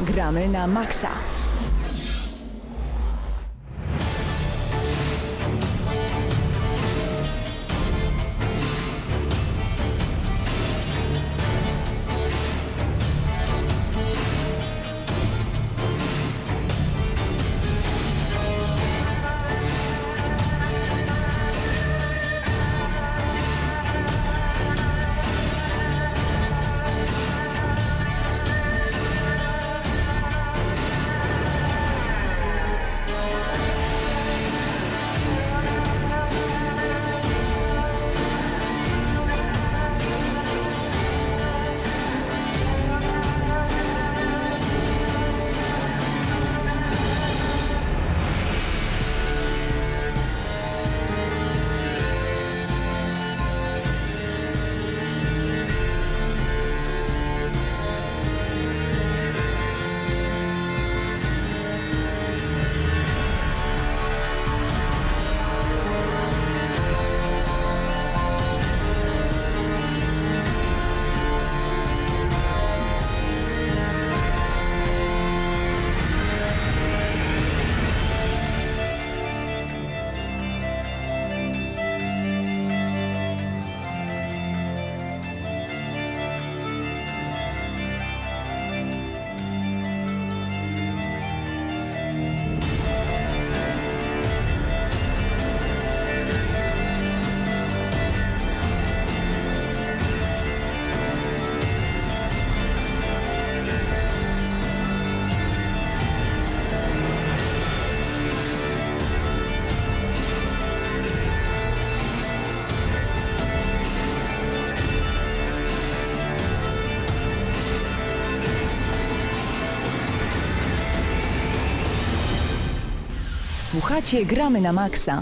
Gramy na maksa. Słuchacie Gramy na maksa.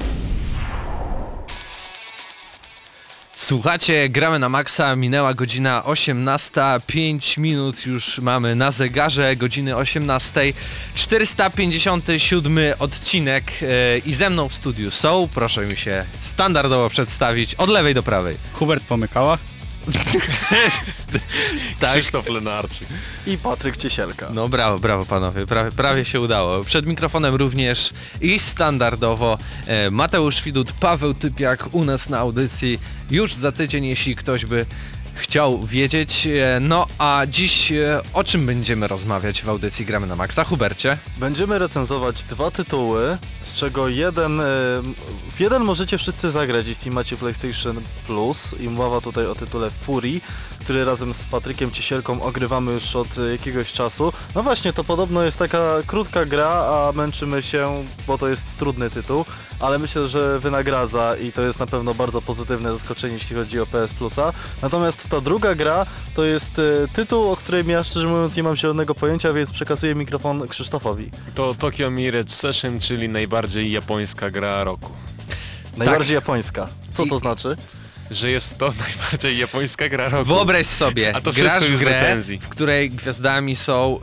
Słuchacie, gramy na maksa, minęła godzina 18, 5 minut już mamy na zegarze, godziny 18, 457 odcinek e, i ze mną w studiu są, proszę mi się standardowo przedstawić, od lewej do prawej. Hubert Pomykała. Tak, Krzysztof Lenarczyk. I Patryk Ciesielka. no brawo, brawo panowie, prawie, prawie się udało. Przed mikrofonem również i standardowo e, Mateusz Widut, Paweł Typiak u nas na audycji już za tydzień, jeśli ktoś by chciał wiedzieć. E, No a dziś e, o czym będziemy rozmawiać w audycji Gramy na Maxa? Hubercie? Będziemy recenzować dwa tytuły, z czego jeden, e, w jeden możecie wszyscy zagrać, jeśli macie PlayStation Plus i mowa tutaj o tytule Fury, który razem z Patrykiem Ciesielką ogrywamy już od jakiegoś czasu. No właśnie, to podobno jest taka krótka gra, a męczymy się, bo to jest trudny tytuł, ale myślę, że wynagradza i to jest na pewno bardzo pozytywne zaskoczenie, jeśli chodzi o PS Plusa. Natomiast ta druga gra to jest e, tytuł, o którym ja szczerze mówiąc nie mam zielonego pojęcia, więc przekazuję mikrofon Krzysztofowi. To Tokyo Mirage Session, czyli najbardziej japońska gra roku. Najbardziej japońska. Co to I- znaczy? Że jest to najbardziej japońska gra roku. Wyobraź sobie, A to grasz w grę, recenzji. w której gwiazdami są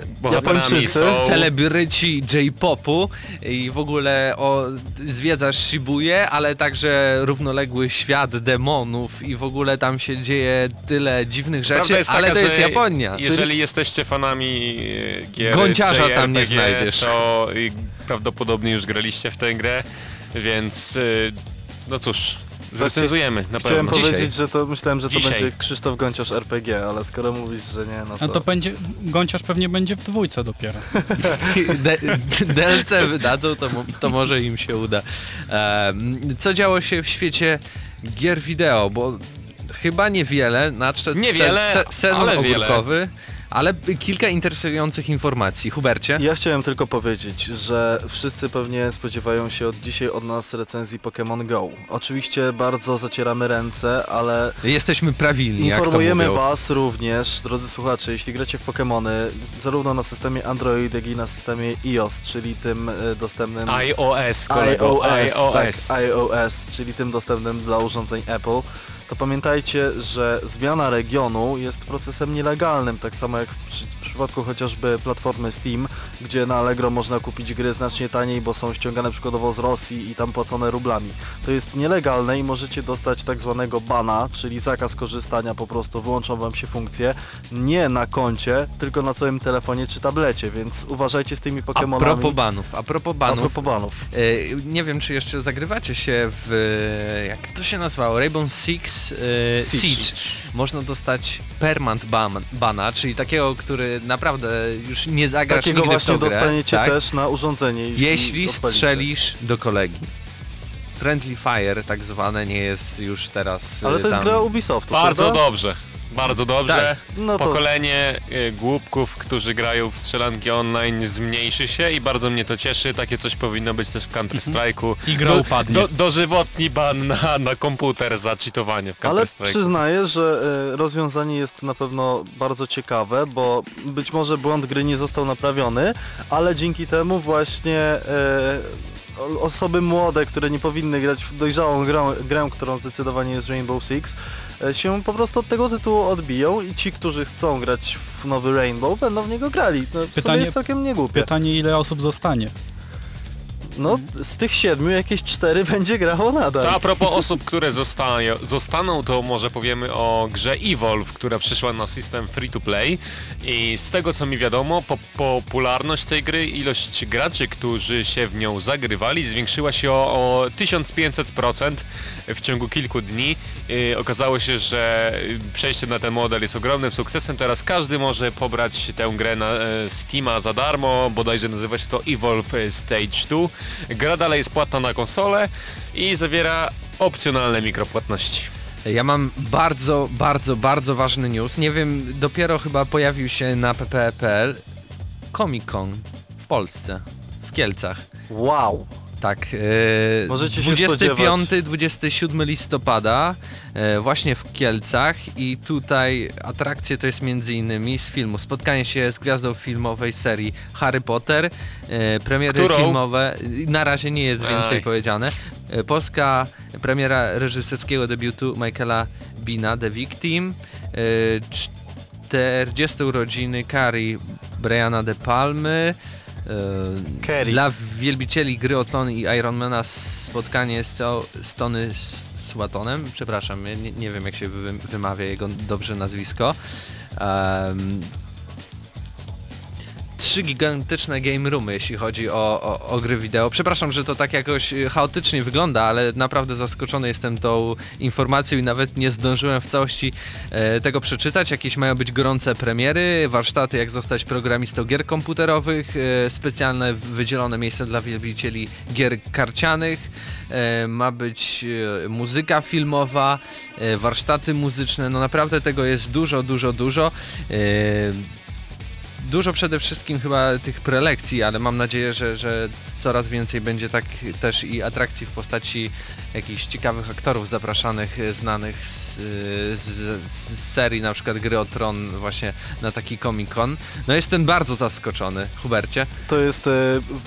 e, Bohaterami Japończycy, są... celebryci J-popu i w ogóle o, zwiedzasz Shibuję, ale także równoległy świat demonów i w ogóle tam się dzieje tyle dziwnych rzeczy, jest ale taka, to jest Japonia. Jeżeli jesteście fanami e, gier Gąciarza tam nie JRPG, znajdziesz. To y, prawdopodobnie już graliście w tę grę, więc y, no cóż, zrecenzujemy na Chciałem pewno. Dzisiaj. powiedzieć, że to myślałem, że to Dzisiaj. będzie Krzysztof Gąciarz RPG, ale skoro mówisz, że nie, no to... No to będzie, Gąciarz pewnie będzie w dwójce dopiero. D- DLC wydadzą, to, to może im się uda. Em, co działo się w świecie gier wideo, bo chyba niewiele, nadszedł Niewiele, se- se- sezon ale wiele. Ale kilka interesujących informacji. Hubercie? Ja chciałem tylko powiedzieć, że wszyscy pewnie spodziewają się od dzisiaj od nas recenzji Pokémon Go. Oczywiście bardzo zacieramy ręce, ale Jesteśmy prawilni, informujemy. Was również, drodzy słuchacze, jeśli gracie w Pokémony, zarówno na systemie Android, jak i na systemie iOS, czyli tym e, dostępnym... iOS, kolego, iOS, iOS. tak, iOS, czyli tym dostępnym dla urządzeń Apple, to pamiętajcie, że zmiana regionu jest procesem nielegalnym, tak samo jak w przy, przypadku chociażby platformy Steam, gdzie na Allegro można kupić gry znacznie taniej, bo są ściągane przykładowo z Rosji i tam płacone rublami. To jest nielegalne i możecie dostać tak zwanego bana, czyli zakaz korzystania, po prostu wyłączą wam się funkcje, nie na koncie, tylko na całym telefonie czy tablecie, więc uważajcie z tymi A Pokemonami. propos banów, a propos A banów, propos banów. e, nie wiem czy jeszcze zagrywacie się w, jak to się nazywało, Rainbow Six e, Siege. Siege. Można dostać permanent ban, bana, czyli takiego, który naprawdę już nie zagrasz Takiego nigdy właśnie w grę. dostaniecie tak? też na urządzenie. Jeśli odpalicie. strzelisz do kolegi. Friendly Fire tak zwane nie jest już teraz Ale to jest tam... gra Ubisoftu, Bardzo prawda? dobrze. Bardzo dobrze. No to Pokolenie y, głupków, którzy grają w strzelanki online zmniejszy się i bardzo mnie to cieszy. Takie coś powinno być też w Counter-Strike'u. I gra Do- upadnie. Do, dożywotni ban na, na komputer za cheatowanie w Ale Counter-Strike'u. przyznaję, że e, rozwiązanie jest na pewno bardzo ciekawe, bo być może błąd gry nie został naprawiony, ale dzięki temu właśnie e, o- osoby młode, które nie powinny grać w dojrzałą grę, grę którą zdecydowanie jest Rainbow Six, się po prostu od tego tytułu odbiją i ci, którzy chcą grać w nowy Rainbow, będą w niego grali. No, w sumie Pytanie- jest całkiem niegłupie. Pytanie ile osób zostanie. No, z tych siedmiu jakieś cztery będzie grało nadal. To a propos osób, które zostają, zostaną, to może powiemy o grze Evolve, która przyszła na system free to play i z tego co mi wiadomo, po, popularność tej gry, ilość graczy, którzy się w nią zagrywali zwiększyła się o, o 1500% w ciągu kilku dni. Yy, okazało się, że y, przejście na ten model jest ogromnym sukcesem. Teraz każdy może pobrać tę grę na e, Steama za darmo, bodajże nazywa się to Evolve Stage 2. Gra dalej jest płatna na konsolę i zawiera opcjonalne mikropłatności. Ja mam bardzo, bardzo, bardzo ważny news. Nie wiem, dopiero chyba pojawił się na ppe.pl Comic Con w Polsce, w Kielcach. Wow. Tak, e, Możecie się spodziewać. 25-27 listopada e, właśnie w Kielcach i tutaj atrakcje to jest między innymi z filmu spotkanie się z gwiazdą filmowej serii Harry Potter, e, premiery Którą? filmowe, na razie nie jest więcej Aj. powiedziane, e, polska premiera reżyserskiego debiutu Michaela Bina, The Victim, e, 40 urodziny Carrie Briana De Palmy, e, dla wielbicieli gry o i Ironmana spotkanie z, to, z Tony S- Swatonem, przepraszam, nie, nie wiem jak się wy, wymawia jego dobrze nazwisko. Trzy gigantyczne game roomy, jeśli chodzi o, o, o gry wideo. Przepraszam, że to tak jakoś y, chaotycznie wygląda, ale naprawdę zaskoczony jestem tą informacją i nawet nie zdążyłem w całości e, tego przeczytać. Jakieś mają być gorące premiery, warsztaty jak zostać programistą gier komputerowych, e, specjalne wydzielone miejsce dla wielbicieli gier karcianych. E, ma być e, muzyka filmowa, e, warsztaty muzyczne, no naprawdę tego jest dużo, dużo, dużo. Dużo przede wszystkim chyba tych prelekcji, ale mam nadzieję, że, że coraz więcej będzie tak też i atrakcji w postaci jakichś ciekawych aktorów zapraszanych, e, znanych z, z, z serii na przykład Gry o Tron właśnie na taki Comic Con. No jestem bardzo zaskoczony, Hubercie. To jest e,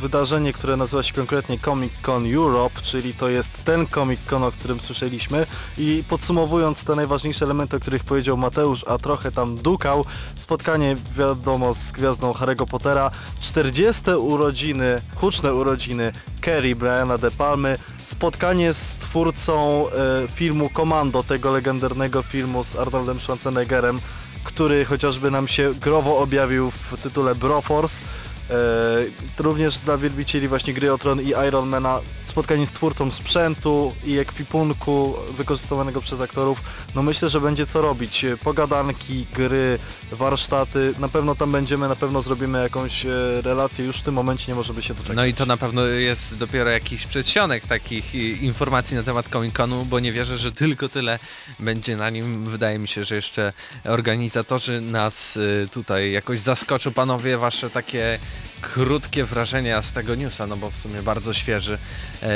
wydarzenie, które nazywa się konkretnie Comic Con Europe, czyli to jest ten Comic Con, o którym słyszeliśmy i podsumowując te najważniejsze elementy, o których powiedział Mateusz, a trochę tam dukał, spotkanie wiadomo z gwiazdą Harry'ego Pottera, 40 urodziny, huczne urodziny Kerry Briana De Palmy, spotkanie z twórcą e, filmu Commando, tego legendarnego filmu z Arnoldem Schwarzeneggerem, który chociażby nam się growo objawił w tytule Broforce. E, również dla wielbicieli właśnie gry o Tron i Ironmana spotkanie z twórcą sprzętu i ekwipunku wykorzystywanego przez aktorów. No myślę, że będzie co robić. E, Pogadanki, gry, warsztaty. Na pewno tam będziemy, na pewno zrobimy jakąś e, relację. Już w tym momencie nie możemy się doczekać. No i to na pewno jest dopiero jakiś przedsionek takich informacji na temat Comic Conu, bo nie wierzę, że tylko tyle będzie na nim. Wydaje mi się, że jeszcze organizatorzy nas y, tutaj jakoś zaskoczą. Panowie, wasze takie krótkie wrażenia z tego newsa, no bo w sumie bardzo świeży. E,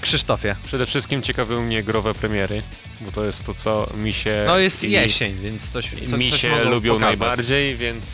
Krzysztofie, Przede wszystkim ciekawią mnie growe premiery, bo to jest to, co mi się... no jest i- jesień, więc coś, co, mi się lubią pokazać. najbardziej, więc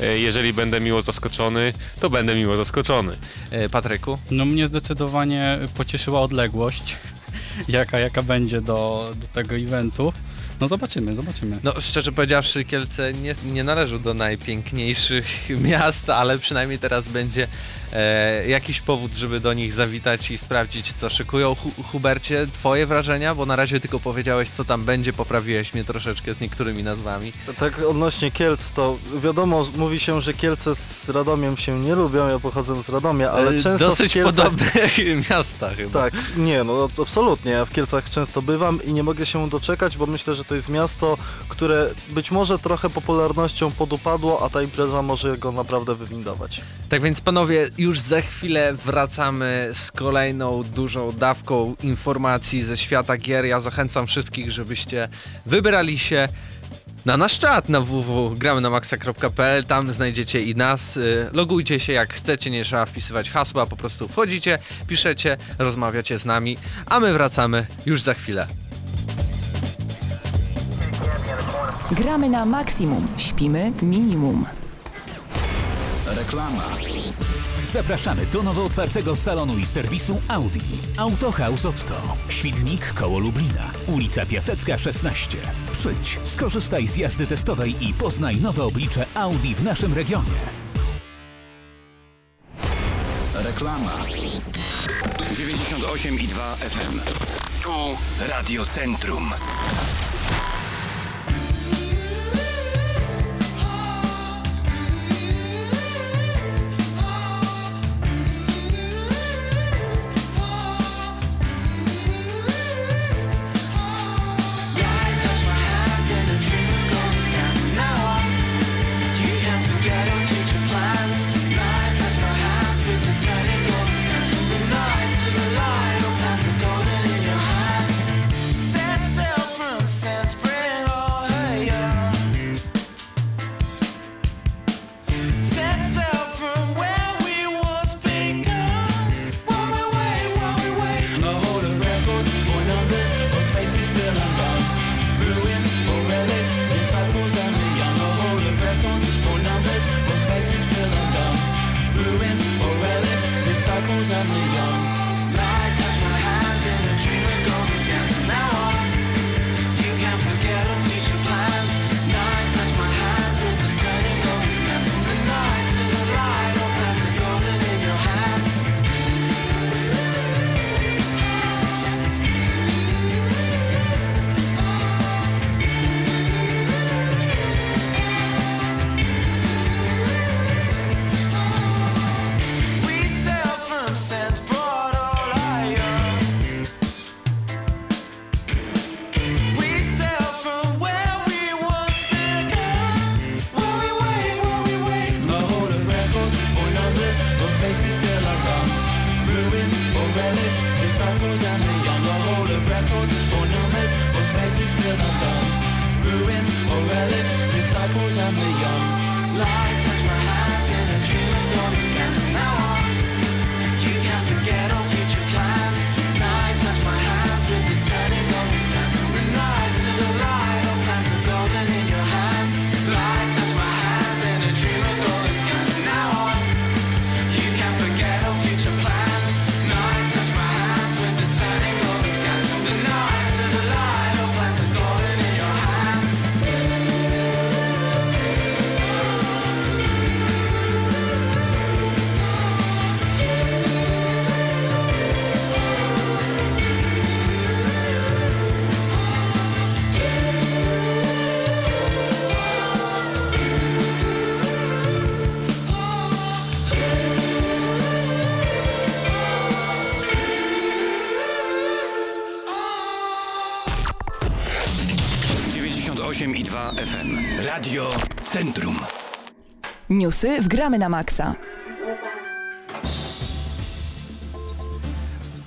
e, jeżeli będę miło zaskoczony, to będę miło zaskoczony. E, Patryku? No mnie zdecydowanie pocieszyła odległość, jaka, jaka będzie do, do tego eventu. No zobaczymy, zobaczymy. No szczerze powiedziawszy, Kielce nie, nie należą do najpiękniejszych miast, ale przynajmniej teraz będzie e, jakiś powód, żeby do nich zawitać i sprawdzić co szykują. Hu Hubercie, twoje wrażenia? Bo na razie tylko powiedziałeś co tam będzie, poprawiłeś mnie troszeczkę z niektórymi nazwami. Tak odnośnie Kielc, to wiadomo, mówi się, że Kielce z Radomiem się nie lubią, ja pochodzę z Radomia, ale E, często Dosyć w Kielcach... podobne miasta chyba. Tak, nie, no absolutnie. Ja w Kielcach często bywam i nie mogę się doczekać, bo myślę, że to jest miasto, które być może trochę popularnością podupadło, a ta impreza może go naprawdę wywindować. Tak więc panowie, już za chwilę wracamy z kolejną dużą dawką informacji ze świata gier. Ja zachęcam wszystkich, żebyście wybrali się na nasz czat na www.gramy-na-maxa.pl, tam znajdziecie i nas. Y, Logujcie się jak chcecie, nie trzeba wpisywać hasła, po prostu wchodzicie, piszecie, rozmawiacie z nami, a my wracamy już za chwilę. Gramy na maksimum, śpimy minimum. Reklama. Zapraszamy do nowo otwartego salonu i serwisu Audi. Autohaus Otto. Świdnik koło Lublina. Ulica Piasecka 16. Przyjdź, skorzystaj z jazdy testowej i poznaj nowe oblicze Audi w naszym regionie. Reklama. 98,2 FM. Tu Radio Centrum. Radio Centrum. Newsy w Gramy na maksa.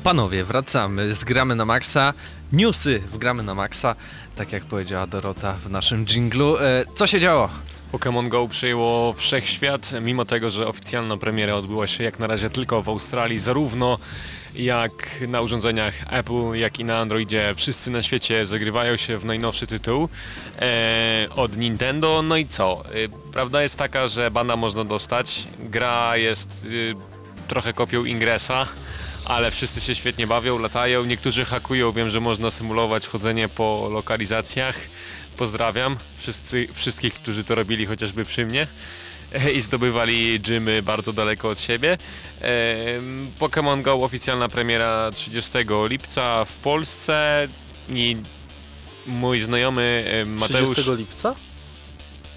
Panowie, wracamy, zgramy na maksa. Newsy w gramy na maksa, tak jak powiedziała Dorota w naszym dżinglu. E, co się działo? Pokémon Go przejęło wszechświat, mimo tego, że oficjalna premiera odbyła się jak na razie tylko w Australii, zarówno jak na urządzeniach Apple, jak i na Androidzie. Wszyscy na świecie zagrywają się w najnowszy tytuł e, od Nintendo. No i co? E, prawda jest taka, że banda można dostać. Gra jest e, trochę kopią Ingressa, ale wszyscy się świetnie bawią, latają, niektórzy hakują, wiem, że można symulować chodzenie po lokalizacjach. Pozdrawiam wszyscy, wszystkich, którzy to robili chociażby przy mnie i zdobywali gymy bardzo daleko od siebie. Pokémon Go oficjalna premiera 30 lipca w Polsce i mój znajomy Mateusz... 30 lipca?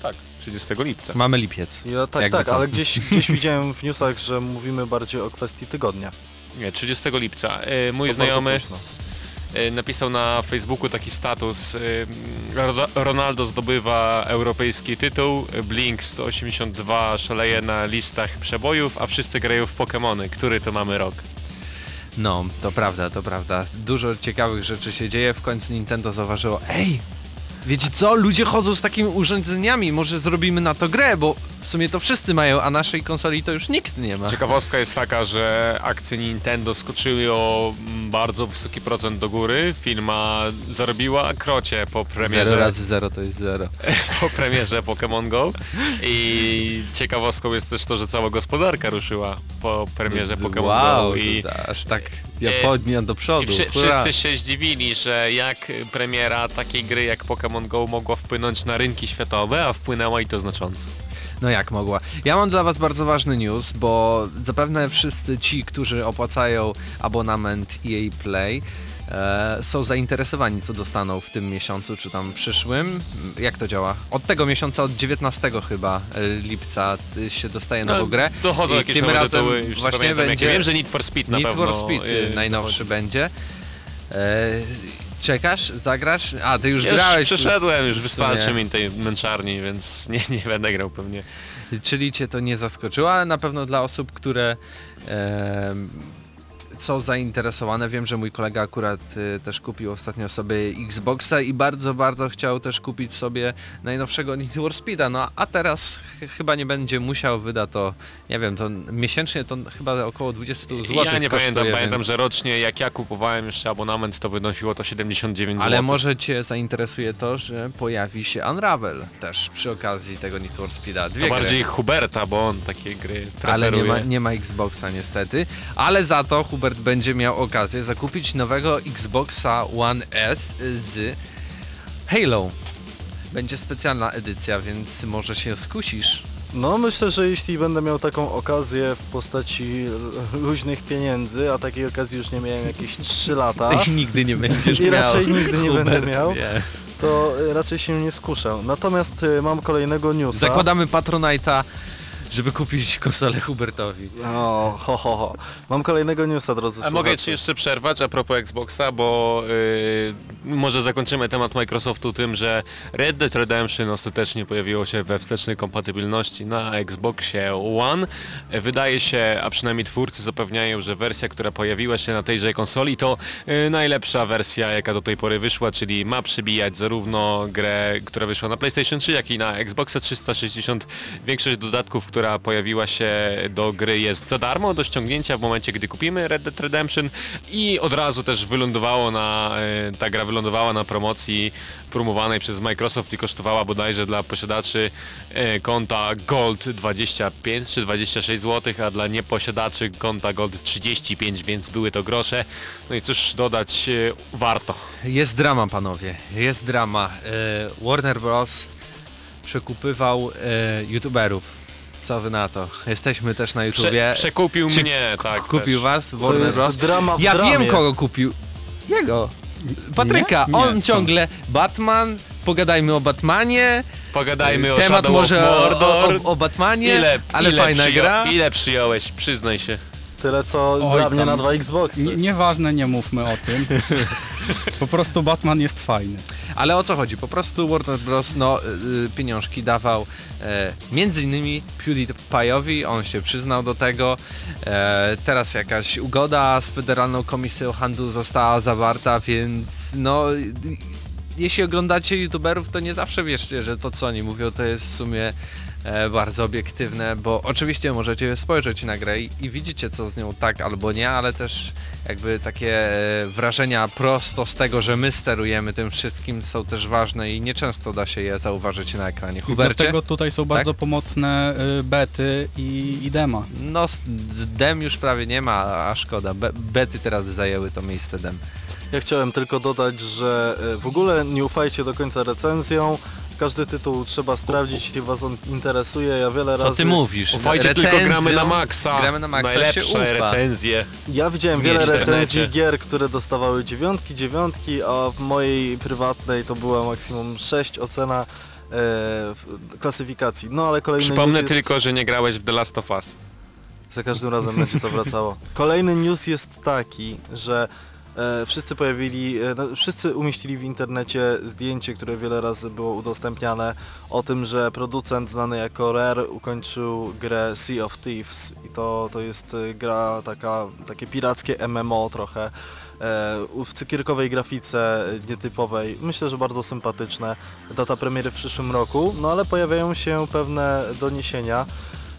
Tak, 30 lipca. Mamy lipiec. Ja, tak, Jakby tak, co. ale gdzieś, gdzieś widziałem w newsach, że mówimy bardziej o kwestii tygodnia. Nie, 30 lipca. E, Mój To bardzo znajomy późno. E, napisał na Facebooku taki status e, Ro- Ronaldo zdobywa europejski tytuł, Blink 182 szaleje na listach przebojów, a wszyscy grają w Pokémony. Który to mamy rok? No, to prawda, to prawda. Dużo ciekawych rzeczy się dzieje. W końcu Nintendo zauważyło, ej, wiecie co, ludzie chodzą z takimi urządzeniami, może zrobimy na to grę, bo w sumie to wszyscy mają, a naszej konsoli to już nikt nie ma. Ciekawostka jest taka, że akcje Nintendo skoczyły o mm, bardzo wysoki procent do góry. Firma zarobiła krocie po Zero premierze, razy zero to jest zero. po premierze Pokémon Go. I ciekawostką jest też to, że cała gospodarka ruszyła po premierze Pokémon wow, Go. I aż tak Japonia do I przodu. hurra. wszyscy się zdziwili, że jak premiera takiej gry jak Pokémon Go mogła wpłynąć na rynki światowe, a wpłynęła i to znacząco. No jak mogła. Ja mam dla Was bardzo ważny news, bo zapewne wszyscy ci, którzy opłacają abonament EA Play, e, są zainteresowani, co dostaną w tym miesiącu, czy tam przyszłym. Jak to działa? Od tego miesiąca, od 19 chyba e, lipca y, się dostaje nową grę. No, Dochodzą I jakieś tym razem tytuły, już nie właśnie pamiętam będzie jakie. Wiem, że Need for Speed na Need pewno. for Speed y, najnowszy dochodzi. będzie. E, czekasz? Zagrasz? A, ty już Ja już grałeś. przeszedłem, już w wystarczy sumie. mi tej męczarni, więc nie, nie będę grał pewnie. Czyli cię to nie zaskoczyło, ale na pewno dla osób, które są zainteresowane, wiem, że mój kolega akurat y, też kupił ostatnio sobie Xboxa i bardzo, bardzo chciał też kupić sobie najnowszego Need for Speeda, no a teraz ch chyba nie będzie musiał, wyda to, nie wiem, to miesięcznie to chyba około 20 zł ja nie kosztuje, pamiętam, pamiętam, więc- że rocznie jak ja kupowałem jeszcze abonament, to wynosiło to 79 zł. Ale może Cię zainteresuje to, że pojawi się Unravel też przy okazji tego Need for Speeda. Dwie To gry. bardziej Huberta, bo on takie gry Ale preferuje. nie ma, nie ma Xboxa niestety. Ale za to Hubert będzie miał okazję zakupić nowego Xboxa One S z Halo. Będzie specjalna edycja, więc może się skusisz. No myślę, że jeśli będę miał taką okazję w postaci luźnych pieniędzy, a takiej okazji już nie miałem jakieś 3 lata, I nigdy nie będziesz I miał. raczej nigdy nie będę Hubert miał. wie. to raczej się nie skuszę. Natomiast y, mam kolejnego newsa. Zakładamy Patronite'a, żeby kupić konsolę Hubertowi. O, ho, ho, ho. Mam kolejnego newsa, drodzy A mogę słuchacze. Ci jeszcze przerwać a propos Xboxa, bo yy, może zakończymy temat Microsoftu tym, że Red Dead Redemption ostatecznie pojawiło się we wstecznej kompatybilności na Xboxie One. Wydaje się, a przynajmniej twórcy zapewniają, że wersja, która pojawiła się na tejże konsoli to yy, najlepsza wersja, jaka do tej pory wyszła, czyli ma przybijać zarówno grę, która wyszła na PlayStation 3, jak i na Xboxa 360. Większość dodatków, która pojawiła się do gry jest za darmo do ściągnięcia w momencie, gdy kupimy Red Dead Redemption i od razu też wylądowało na, e, ta gra wylądowała na promocji promowanej przez Microsoft i kosztowała bodajże dla posiadaczy e, konta Gold 25 czy 26 zł, a dla nieposiadaczy konta Gold 35, więc były to grosze. No i cóż dodać, e, warto. Jest drama, panowie. Jest drama. Warner Bros. przekupywał youtuberów. Co wy na to? Jesteśmy też na Prze, YouTubie. przekupił Czy mnie, tak. kupił też. was To Warner jest Bros. drama w Ja dramie. wiem kogo kupił. Jego. Patryka. Nie? On Nie, ciągle Batman. Pogadajmy o Batmanie. Pogadajmy o Temat Shadow może of o, Mordor. o, o Batmanie, ile, ale ile fajna przyją- gra. Ile przyjąłeś? Przyznaj się. Tyle co Oj, dla mnie na dwa Xboxy. Nie- Nieważne, nie mówmy o tym. Po prostu Batman jest fajny. Ale o co chodzi? Po prostu Warner Bros. No, y, pieniążki dawał e, między innymi PewDiePie'owi, on się przyznał do tego. E, teraz jakaś ugoda z Federalną Komisją Handlu została zawarta, więc no... y, Jeśli oglądacie youtuberów, to nie zawsze wierzcie, że to co oni mówią to jest w sumie bardzo obiektywne, bo oczywiście możecie spojrzeć na grę i, i widzicie co z nią tak albo nie, ale też jakby takie e, wrażenia prosto z tego, że my sterujemy tym wszystkim są też ważne i nieczęsto da się je zauważyć na ekranie. Hubercie? Dlatego tutaj są bardzo pomocne y, bety i, i dema. No, dem już prawie nie ma, a szkoda. Be bety teraz zajęły to miejsce dem. Ja chciałem tylko dodać, że e, w ogóle nie ufajcie do końca recenzją. Każdy tytuł trzeba sprawdzić, jeśli was on interesuje. Ja wiele Co razy... ty mówisz? Ufajcie tylko Recenzją- gramy na maksa. Gramy na maksa się Najlepsze ufa. recenzje. Ja widziałem w wiele internecie. recenzji gier, które dostawały dziewiątki, dziewiątki, a w mojej prywatnej to była maksimum 6 ocena e, w klasyfikacji. No ale kolejny Przypomnę news tylko, że nie grałeś w The Last of Us. Za każdym razem będzie to wracało. Kolejny news jest taki, że wszyscy pojawili, e, no, wszyscy umieścili w internecie zdjęcie, które wiele razy było udostępniane o tym, że producent znany jako Rare ukończył grę Sea of Thieves i to, to jest e, gra taka, takie pirackie MMO trochę e, w cukierkowej grafice e, nietypowej. Myślę, że bardzo sympatyczne. Data premiery w przyszłym roku, no ale pojawiają się pewne doniesienia,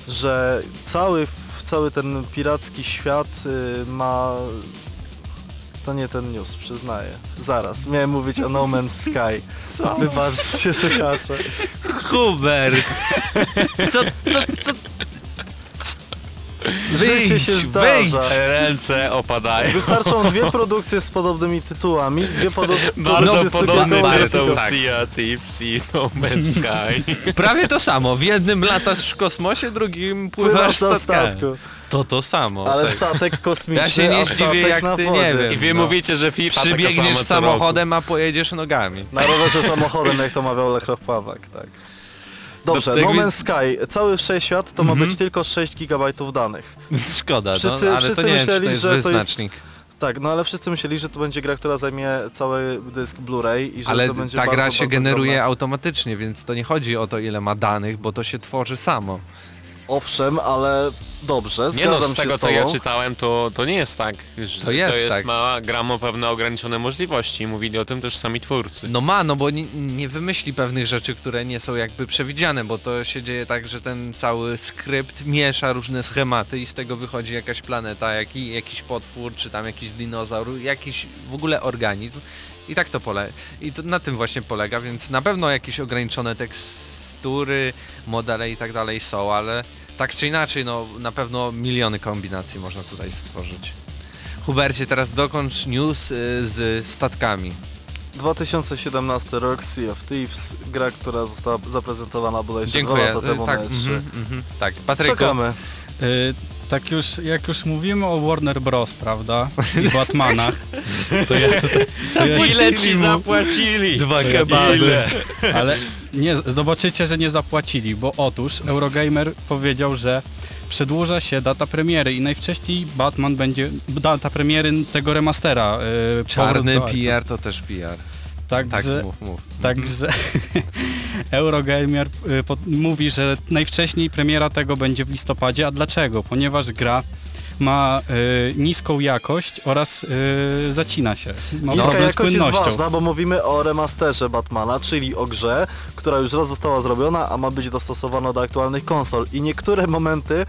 że cały, cały ten piracki świat y, ma... To nie ten news, przyznaję. Zaraz, miałem mówić o No Man's Sky. Co? Wybaczcie słuchacze. Hubert! Co, co, co? Życie się zdarza. wyjdź! Ręce opadają. Wystarczą dwie produkcje z podobnymi tytułami, dwie podo- Bardzo produkcje z podobny cukierkowej tytuł grafiką. Sea Thieves i No Man's Sky. Prawie to samo. W jednym latasz w kosmosie, drugim pływasz Pływasz na statku, To to samo. ale tak. statek kosmiczny, Ja się nie a zdziwię, statek jak na ty, nie wodzie. wiem. I wy No. mówicie, że FIFA taka Przybiegniesz sama co roku. samochodem, a pojedziesz nogami. Na rowerze samochodem, jak to mawiał Lech Pawak, tak. Dobrze, Do tego- No Man's Sky, cały wszechświat to ma być tylko 6 GB danych. Szkoda, Wszyscy- no, ale wszyscy to nie wiem, czy myśleli, to jest że to jest- wyznacznik. Tak, no ale wszyscy myśleli, że to będzie gra, która zajmie cały dysk Blu-ray i że Ale to będzie ta bardzo, gra się bardzo generuje ogromna. automatycznie, więc to nie chodzi o to ile ma danych, bo to się tworzy samo. Owszem, ale dobrze, Nie zgadzam no, z się tego z co ja czytałem, to, to nie jest tak. Że To jest to jest tak. ma, gra ma pewne ograniczone możliwości. Mówili o tym też sami twórcy. No ma, no bo nie, nie wymyśli pewnych rzeczy, które nie są jakby przewidziane, bo to się dzieje tak, że ten cały skrypt miesza różne schematy i z tego wychodzi jakaś planeta, jaki, jakiś potwór, czy tam jakiś dinozaur, jakiś w ogóle organizm. I tak to pole. I to na tym właśnie polega, więc na pewno jakieś ograniczone tekstury, modele i tak dalej są, ale tak czy inaczej, no na pewno miliony kombinacji można tutaj stworzyć. Hubercie, teraz dokończ news y, z statkami. 2017 rok, Sea of Thieves, gra, która została zaprezentowana bodajże dwa Dziękuję. lata temu tak, na E3. mhm, mhm. tak, Patryku. Czekamy. Y, tak już, jak już mówimy o Warner Bros, prawda? I Batmanach, to ja tutaj... To ja Ile ci zapłacili? Dwa kebaby. Ale nie, zobaczycie, że nie zapłacili, bo otóż Eurogamer powiedział, że przedłuża się data premiery i najwcześniej Batman będzie, data premiery tego remastera. y, Czarny. PR to też PR. Tak, Tak, że, mów, mów. Także Eurogamer y, mówi, że najwcześniej premiera tego będzie w listopadzie. A dlaczego? Ponieważ gra ma y, niską jakość oraz y, zacina się. Ma Niska jakość jest ważna, bo mówimy o remasterze Batmana, czyli o grze, która już raz została zrobiona, a ma być dostosowana do aktualnych konsol. I niektóre momenty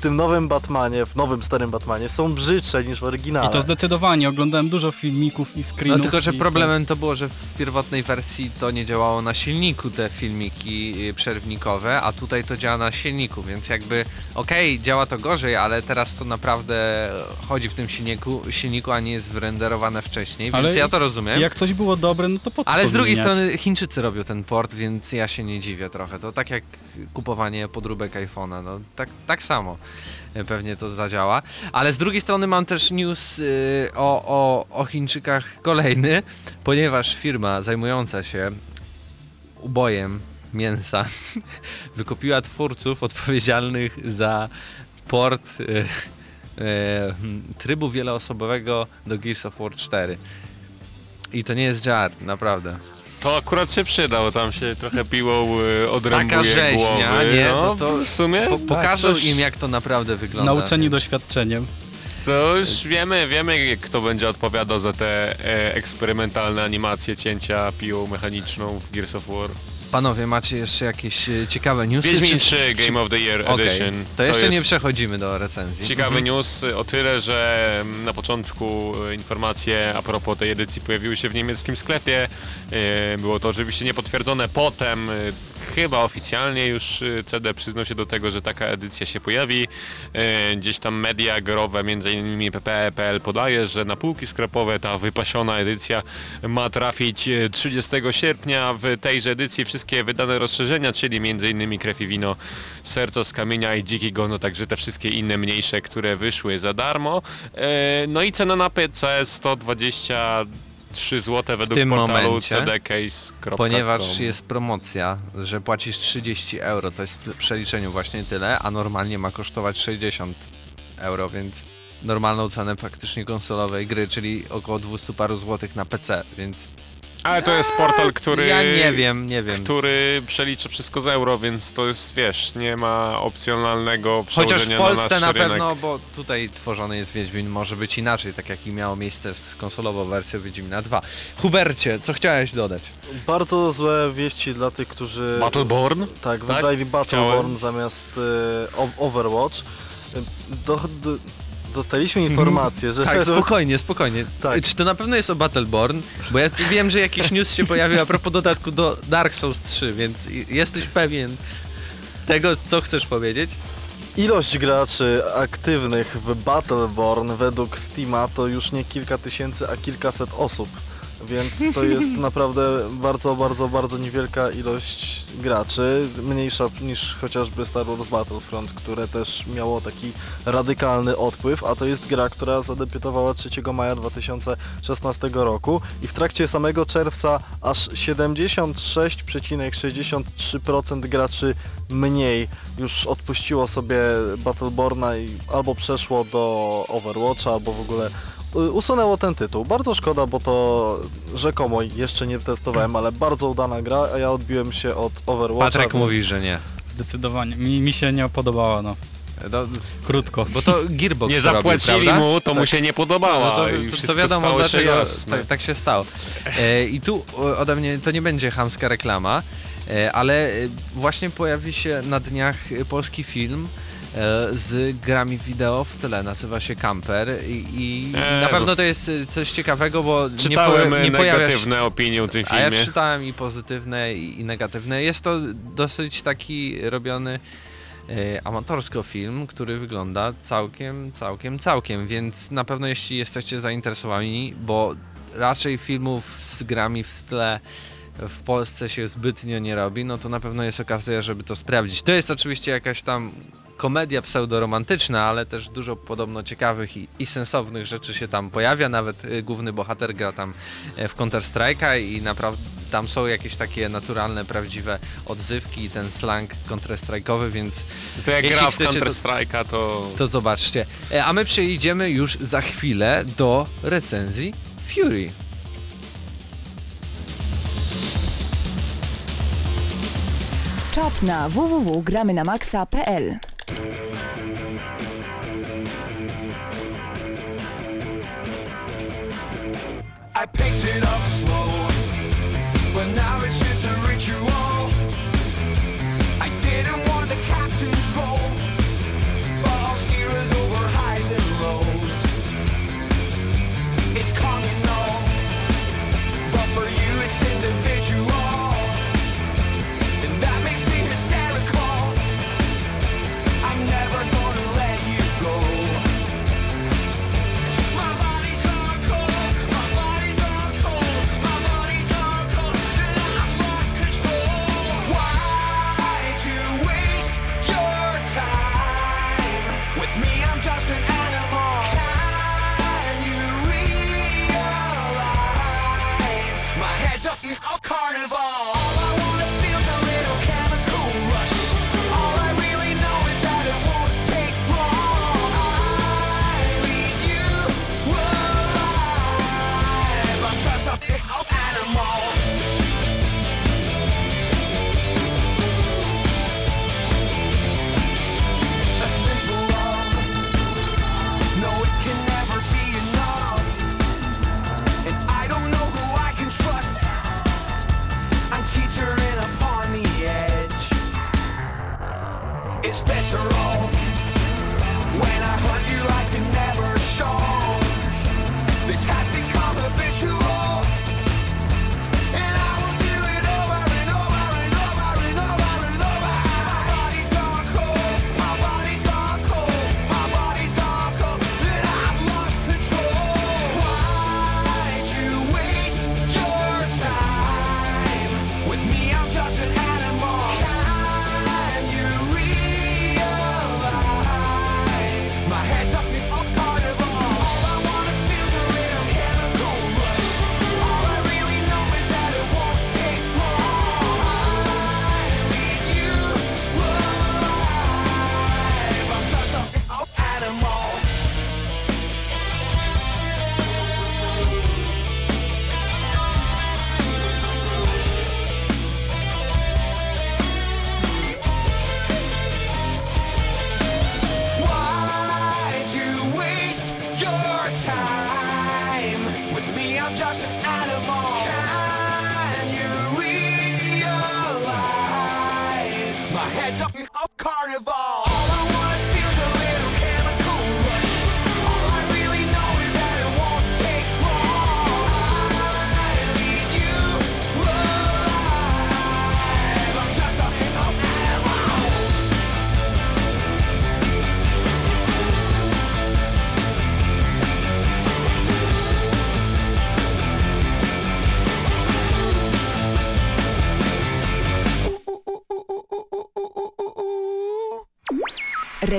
tym nowym Batmanie, w nowym starym Batmanie są brzydsze niż w oryginale. I to zdecydowanie. Oglądałem dużo filmików i No screenów. tylko, że problemem to było, że w pierwotnej wersji to nie działało na silniku te filmiki y, przerwnikowe, a tutaj to działa na silniku, więc jakby okej, działa to gorzej, ale teraz to naprawdę chodzi w tym silniku, silniku a nie jest wyrenderowane wcześniej, więc Ale ja to rozumiem. Jak coś było dobre, no to po co Ale z drugiej zmieniać? strony Chińczycy robią ten port, więc ja się nie dziwię trochę. To tak jak kupowanie podróbek iPhone'a, no tak, tak samo pewnie to zadziała. Ale z drugiej strony mam też news y, o, o, o Chińczykach kolejny, ponieważ firma zajmująca się ubojem mięsa wykupiła twórców odpowiedzialnych za port y, y, trybu wieloosobowego do Gears of War 4. I to nie jest żart, naprawdę. To akurat się przydało, tam się trochę piłą y, odrębuje Taka rzeźnia, głowy. nie? No, No to w sumie Po, pokażą coś- im jak to naprawdę wygląda. Nauczeni doświadczeniem. To już wiemy, wiemy kto będzie odpowiadał za te e, eksperymentalne animacje cięcia piłą mechaniczną w Gears of War. Panowie, macie jeszcze jakieś e, ciekawe newsy? Wiedźmin czy- 3 czy- Game of the Year Okej, Edition. to jeszcze nie przechodzimy do recenzji. Ciekawy Mhm. news o tyle, że mm, na początku e, informacje a propos tej edycji pojawiły się w niemieckim sklepie. E, Było to oczywiście niepotwierdzone. Potem chyba oficjalnie już e, CD przyznał się do tego, że taka edycja się pojawi. E, Gdzieś tam media growe, m.in. PPE.pl podaje, że na półki sklepowe ta wypasiona edycja ma trafić e, 30 sierpnia. W tejże edycji wszystkie wydane rozszerzenia, czyli m.in. Krew i Wino, Serco z Kamienia i Dziki Gon, no także te wszystkie inne mniejsze, które wyszły za darmo. No i cena na PC 123 zł według tym portalu momencie, cdcase.com. Ponieważ jest promocja, że płacisz 30 euro, to jest w przeliczeniu właśnie tyle, a normalnie ma kosztować 60 euro, więc normalną cenę praktycznie konsolowej gry, czyli około 200 paru złotych na PC, więc Ale to jest portal, który... ja nie wiem, nie wiem. który przelicza wszystko z euro, więc to jest, wiesz, nie ma opcjonalnego Chociaż w przełożenia na Polsce nasz na rynek. pewno, bo tutaj tworzony jest Wiedźmin, może być inaczej, tak jak i miało miejsce z konsolową wersją Wiedźmina 2. Hubercie, co chciałeś dodać? Bardzo złe wieści dla tych, którzy... Battleborn? Tak, wybrali Battleborn Chciałem. zamiast e, O- Overwatch. E, Do, do, dostaliśmy informację, że Tak, spokojnie, spokojnie. Tak. Czy to na pewno jest o Battleborn? Bo ja wiem, że jakiś news się pojawił a propos dodatku do Dark Souls 3, więc jesteś pewien tego, co chcesz powiedzieć? Ilość graczy aktywnych w Battleborn według Steama to już nie kilka tysięcy, a kilkaset osób. Więc to jest naprawdę bardzo, bardzo, bardzo niewielka ilość graczy, mniejsza niż chociażby Star Wars Battlefront, które też miało taki radykalny odpływ, a to jest gra, która zadebiutowała 3 maja 2016 roku i w trakcie samego czerwca aż 76,63% graczy mniej już odpuściło sobie Battleborna i albo przeszło do Overwatcha, albo w ogóle usunęło ten tytuł. Bardzo szkoda, bo to rzekomo jeszcze nie testowałem, ale bardzo udana gra, a ja odbiłem się od Overwatcha. Patryk więc- mówi, że nie. Zdecydowanie. Mi, mi się nie podobała, no. No, Krótko. bo to Gearbox Nie robił, zapłacili prawda? mu, to mu Tak. się nie podobała No to, i to, to wiadomo, stało się dlaczego jasne. tak, tak się stało. E, I tu ode mnie to nie będzie chamska reklama, e, ale e, właśnie pojawi się na dniach e, polski film e, z grami wideo w tle, nazywa się Camper i, i E, na pewno to jest e, coś ciekawego, bo nie, Czytałem nie pojawia się... negatywne opinie o tym A ja filmie. czytałem i pozytywne i, i negatywne. Jest to dosyć taki robiony e, amatorsko film, który wygląda całkiem, całkiem, całkiem, więc na pewno jeśli jesteście zainteresowani, bo raczej filmów z grami w tle w Polsce się zbytnio nie robi, no to na pewno jest okazja, żeby to sprawdzić. To jest oczywiście jakaś tam komedia pseudoromantyczna, ale też dużo podobno ciekawych i, i sensownych rzeczy się tam pojawia. Nawet y, główny bohater gra tam e, w Counter Strike'a i naprawdę tam są jakieś takie naturalne, prawdziwe odzywki i ten slang Counter Strike'owy, więc To jak gra w chcecie, Counter to- to... to zobaczcie. E, A my przejdziemy już za chwilę do recenzji Fury. Czat na www.gramynamaxa.pl I picked it up slow, but now it's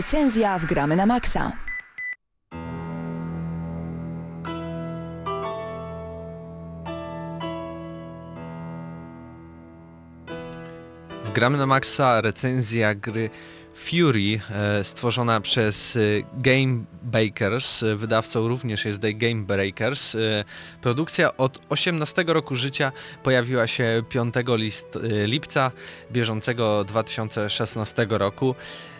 Recenzja w Gramy na Maxa. W Gramy na Maxa recenzja gry Fury, e, stworzona przez e, Game Bakers, wydawcą również jest The Game Breakers. E, produkcja od 18 roku życia pojawiła się 5 list, lipca bieżącego 2016 roku.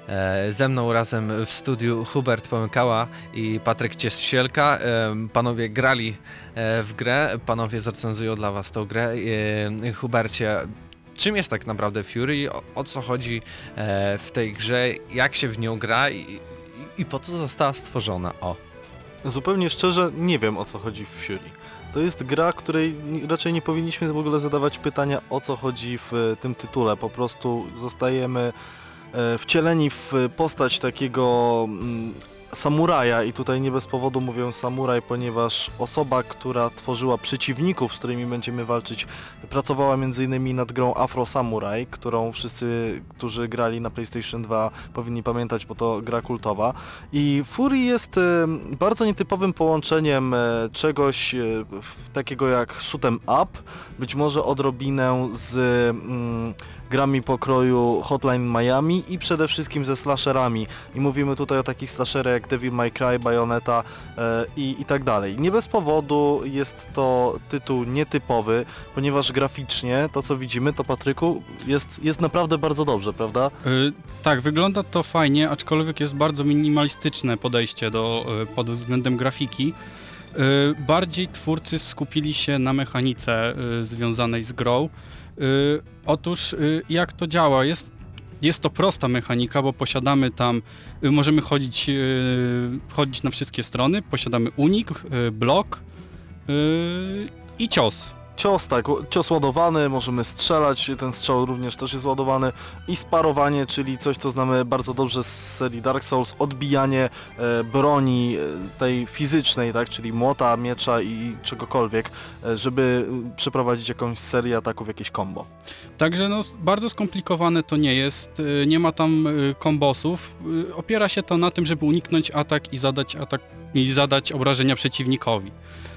E, Ze mną razem w studiu Hubert Pomykała i Patryk Ciesielka. E, Panowie grali e, w grę, panowie zrecenzują dla Was tą grę. Hubercie, czym jest tak naprawdę Fury, o, o co chodzi w tej grze, jak się w nią gra i, i, po co została stworzona? O. Zupełnie szczerze nie wiem o co chodzi w Fury. To jest gra, której raczej nie powinniśmy w ogóle zadawać pytania o co chodzi w tym tytule. Po prostu zostajemy wcieleni w postać takiego mm, samuraja i tutaj nie bez powodu mówię samuraj, ponieważ osoba, która tworzyła przeciwników, z którymi będziemy walczyć, pracowała m.in. nad grą Afro Samurai, którą wszyscy, którzy grali na PlayStation 2 powinni pamiętać, bo to gra kultowa. I Fury jest e, bardzo nietypowym połączeniem e, czegoś e, takiego jak shoot'em up, być może odrobinę z mm, grami pokroju Hotline Miami i przede wszystkim ze slasherami. I mówimy tutaj o takich slasherach jak Devil May Cry, Bayonetta e, i, i tak dalej. Nie bez powodu jest to tytuł nietypowy, ponieważ graficznie to co widzimy to Patryku jest, jest naprawdę bardzo dobrze, prawda? Y, tak, wygląda to fajnie, aczkolwiek jest bardzo minimalistyczne podejście do, y, pod względem grafiki. Bardziej twórcy skupili się na mechanice związanej z grą. Otóż jak to działa? Jest, jest to prosta mechanika, bo posiadamy tam, y, możemy chodzić, y, chodzić na wszystkie strony, posiadamy unik, y, blok i cios. Cios, tak, cios ładowany, możemy strzelać, ten strzał również też jest ładowany i sparowanie, czyli coś co znamy bardzo dobrze z serii Dark Souls, odbijanie e, broni e, tej fizycznej, tak, czyli młota, miecza i czegokolwiek, e, żeby e, przeprowadzić jakąś serię ataków, jakieś combo. Także no, bardzo skomplikowane to nie jest, y, nie ma tam y, kombosów. Opiera się to na tym, żeby uniknąć atak i zadać atak i zadać obrażenia przeciwnikowi.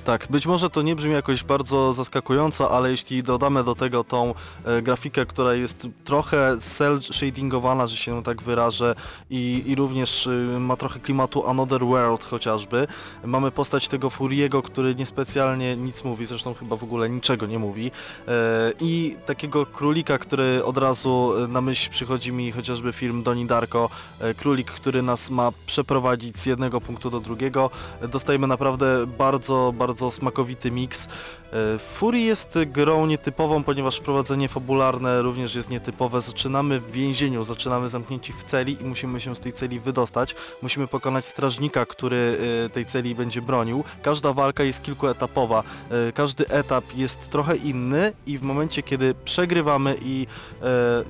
Tak, być może to nie brzmi jakoś bardzo zaskakująco, ale jeśli dodamy do tego tą e, grafikę, która jest trochę cel shadingowana, że się tak wyrażę i, i również y, ma trochę klimatu Another World chociażby. Mamy postać tego Furiego, który niespecjalnie nic mówi, zresztą chyba w ogóle niczego nie mówi. E, I takiego królika, który od razu e, na myśl przychodzi mi chociażby film Doni Darko, e, królik, który nas ma przeprowadzić z jednego punktu do drugiego. tego dostajemy naprawdę bardzo, bardzo smakowity miks. E, Fury jest grą nietypową, ponieważ prowadzenie fabularne również jest nietypowe. Zaczynamy w więzieniu, zaczynamy zamknięci w celi i musimy się z tej celi wydostać. Musimy pokonać strażnika, który e, tej celi będzie bronił. Każda walka jest kilkuetapowa. E, Każdy etap jest trochę inny i w momencie, kiedy przegrywamy i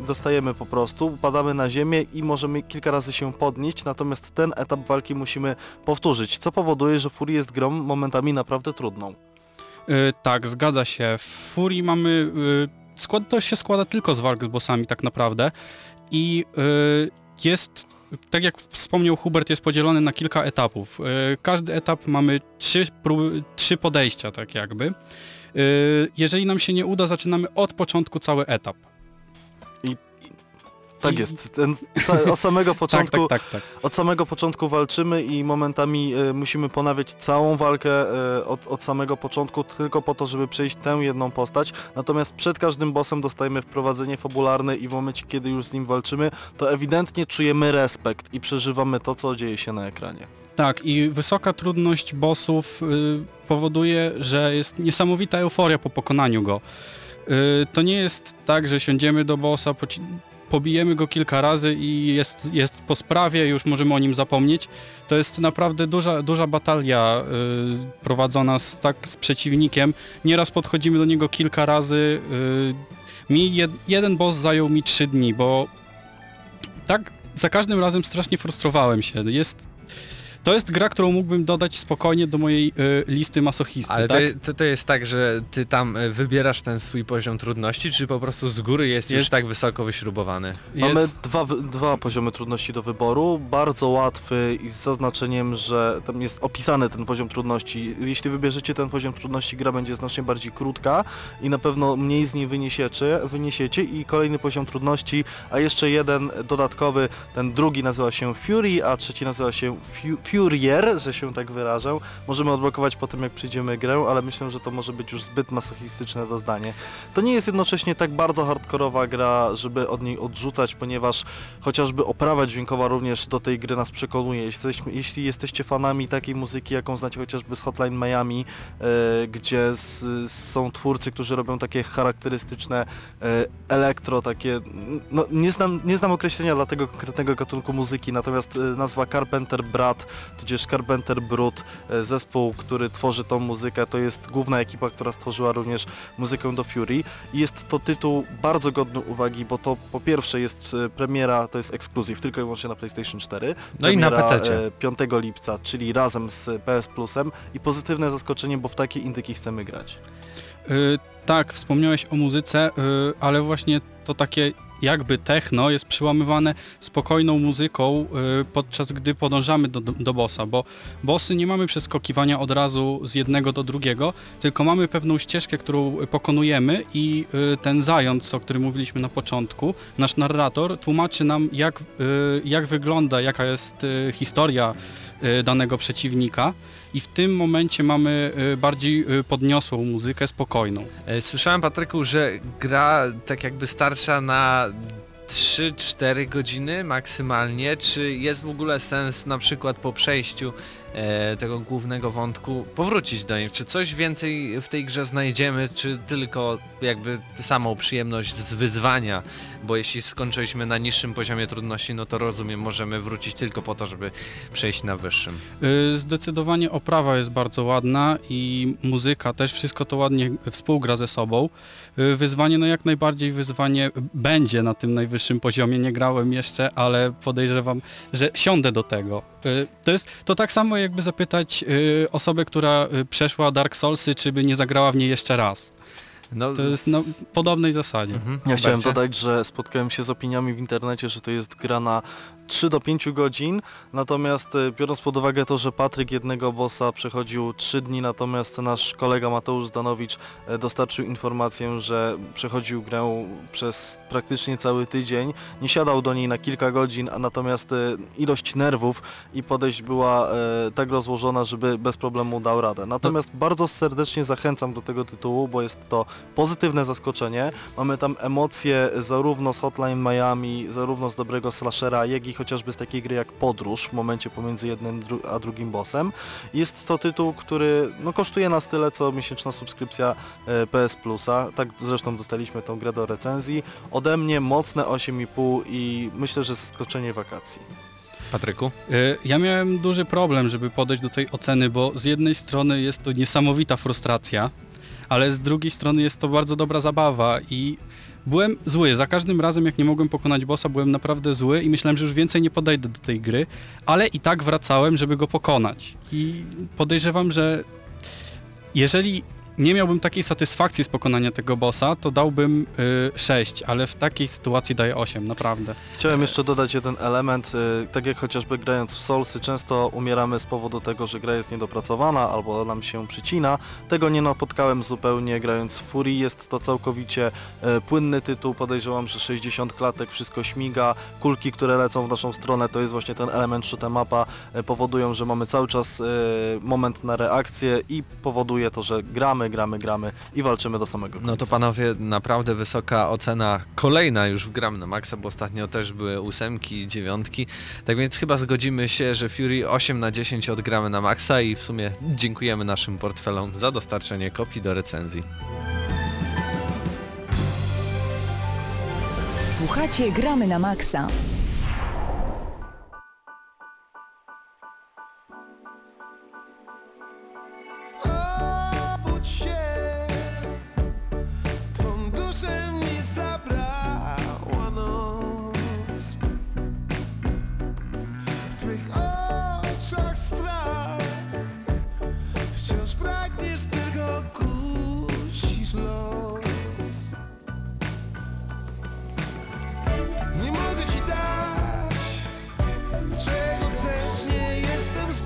dostajemy po prostu, padamy na ziemię i możemy kilka razy się podnieść, natomiast ten etap walki musimy powtórzyć, co powoduje, że Fury jest grą momentami naprawdę trudną. Y, tak, zgadza się. W Furii mamy... Y, skład, to się składa tylko z walk z bossami tak naprawdę i y, jest, tak jak wspomniał Hubert, jest podzielony na kilka etapów. Każdy etap mamy trzy, próby, trzy podejścia tak jakby. Jeżeli nam się nie uda, zaczynamy od początku cały etap. Tak I- jest. Ten, od samego Tak, początku tak, tak, tak. Od samego początku walczymy i momentami e, musimy ponawiać całą walkę e, od, od samego początku tylko po to, żeby przejść tę jedną postać. Natomiast przed każdym bossem dostajemy wprowadzenie fabularne i w momencie, kiedy już z nim walczymy, to ewidentnie czujemy respekt i przeżywamy to, co dzieje się na ekranie. Tak, i wysoka trudność bossów y, powoduje, że jest niesamowita euforia po pokonaniu go. Y, to nie jest tak, że siądziemy do bossa, pobijemy go kilka razy i jest, jest po sprawie, już możemy o nim zapomnieć. To jest naprawdę duża, duża batalia y, prowadzona z, tak, z przeciwnikiem. Nieraz podchodzimy do niego kilka razy. Y, mi jed, jeden boss zajął mi trzy dni, bo tak za każdym razem strasznie frustrowałem się. Jest to jest gra, którą mógłbym dodać spokojnie do mojej y, listy masochisty, Ale tak? to, to, to jest tak, że ty tam e, wybierasz ten swój poziom trudności, czy po prostu z góry jest, już Jest- tak wysoko wyśrubowany? Mamy Jest, dwa, dwa poziomy trudności do wyboru, bardzo łatwy i z zaznaczeniem, że tam jest opisany ten poziom trudności. Jeśli wybierzecie ten poziom trudności, gra będzie znacznie bardziej krótka i na pewno mniej z niej wyniesiecie, wyniesiecie i kolejny poziom trudności, a jeszcze jeden dodatkowy, ten drugi nazywa się Fury, a trzeci nazywa się Fu Furier, że się tak wyrażę. Możemy odblokować po tym, jak przejdziemy grę, ale myślę, że to może być już zbyt masochistyczne doznanie. To nie jest jednocześnie tak bardzo hardkorowa gra, żeby od niej odrzucać, ponieważ chociażby oprawa dźwiękowa również do tej gry nas przekonuje. Jesteśmy- jeśli jesteście fanami takiej muzyki, jaką znacie chociażby z Hotline Miami, e, gdzie z, są twórcy, którzy robią takie charakterystyczne e, elektro, takie... No, nie, znam, nie znam określenia dla tego konkretnego gatunku muzyki, natomiast e, nazwa Carpenter Brat, tudzież Carpenter Brut, e, zespół, który tworzy tą muzykę, to jest główna ekipa, która stworzyła również muzykę do Fury i jest to tytuł bardzo godny uwagi, bo to po pierwsze jest e, premiera, to jest ekskluzyw tylko i wyłącznie na PlayStation 4. No i na Premiera, PC-cie. e, 5 lipca, czyli razem z PS Plusem i pozytywne zaskoczenie, bo w takie indyki chcemy grać. y, tak, wspomniałeś o muzyce, y, ale właśnie to takie jakby techno jest przełamywane spokojną muzyką, y, podczas gdy podążamy do, do, bossa, bo bossy nie mamy przeskakiwania od razu z jednego do drugiego, tylko mamy pewną ścieżkę, którą pokonujemy i y, ten zając, o którym mówiliśmy na początku, nasz narrator tłumaczy nam jak, y, jak wygląda, jaka jest historia danego przeciwnika i w tym momencie mamy y, bardziej y, podniosłą muzykę, spokojną. E, Słyszałem Patryku, że gra tak jakby starsza na 3-4 godziny maksymalnie. Czy jest w ogóle sens na przykład po przejściu e, tego głównego wątku powrócić do niej? Czy coś więcej w tej grze znajdziemy, czy tylko jakby samą przyjemność z wyzwania? Bo jeśli skończyliśmy na niższym poziomie trudności, no to rozumiem, możemy wrócić tylko po to, żeby przejść na wyższym. Y, Zdecydowanie oprawa jest bardzo ładna i muzyka też, wszystko to ładnie współgra ze sobą. Y, Wyzwanie, no jak najbardziej wyzwanie będzie na tym najwyższym poziomie, nie grałem jeszcze, ale podejrzewam, że siądę do tego. Y, To jest to tak samo jakby zapytać y, osobę, która y, przeszła Dark Soulsy, czy by nie zagrała w niej jeszcze raz. No, To jest na podobnej zasadzie. Mhm. Ja chciałem dodać, że spotkałem się z opiniami w internecie, że to jest gra na 3 do 5 godzin, natomiast e, biorąc pod uwagę to, że Patryk jednego bossa przechodził 3 dni, natomiast nasz kolega Mateusz Zdanowicz e, dostarczył informację, że przechodził grę przez praktycznie cały tydzień, nie siadał do niej na kilka godzin, a natomiast e, ilość nerwów i podejść była tak rozłożona, żeby bez problemu dał radę. Natomiast bardzo serdecznie zachęcam do tego tytułu, bo jest to pozytywne zaskoczenie. Mamy tam emocje zarówno z Hotline Miami, zarówno z dobrego slashera, jak i chociażby z takiej gry jak Podróż w momencie pomiędzy jednym a drugim bossem. Jest to tytuł, który no, kosztuje nas tyle co miesięczna subskrypcja e, PS Plusa. Tak zresztą dostaliśmy tą grę do recenzji. Ode mnie mocne 8,5 i myślę, że zaskoczenie wakacji. Patryku? Y, Ja miałem duży problem, żeby podejść do tej oceny, bo z jednej strony jest to niesamowita frustracja, ale z drugiej strony jest to bardzo dobra zabawa i byłem zły. Za każdym razem jak nie mogłem pokonać bossa byłem naprawdę zły i myślałem, że już więcej nie podejdę do tej gry, ale i tak wracałem, żeby go pokonać. I podejrzewam, że jeżeli nie miałbym takiej satysfakcji z pokonania tego bossa, to dałbym y, 6, ale w takiej sytuacji daję 8, naprawdę. Chciałem jeszcze dodać jeden element, y, tak jak chociażby grając w Soulsy często umieramy z powodu tego, że gra jest niedopracowana albo nam się przycina. Tego nie napotkałem zupełnie grając w Fury, jest to całkowicie e, płynny tytuł, podejrzewam, że 60 klatek, wszystko śmiga, kulki, które lecą w naszą stronę, to jest właśnie ten element shoot mapa, e, powodują, że mamy cały czas e, moment na reakcję i powoduje to, że gramy, gramy, gramy i walczymy do samego końca. No to panowie, naprawdę wysoka ocena, kolejna już w gram na maksa, bo ostatnio też były ósemki, dziewiątki, tak więc chyba zgodzimy się, że Fury 8 na 10 odgramy na maksa i w sumie dziękujemy naszym portfelom za dostarczenie kopii do recenzji. Słuchacie Gramy na Maxa. Los. Nie mogę ci dać, czego chcesz, nie jestem z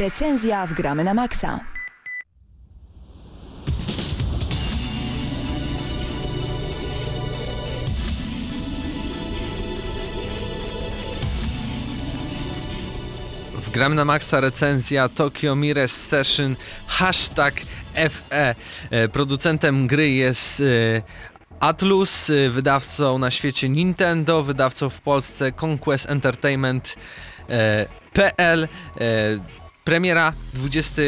Recenzja w Gramy na Maxa. W Gram na Maxa recenzja Tokyo Mirage Session hashtag FE. E, Producentem gry jest e, Atlus, e, wydawcą na świecie Nintendo, wydawcą w Polsce Conquest Entertainment PL. Premiera 20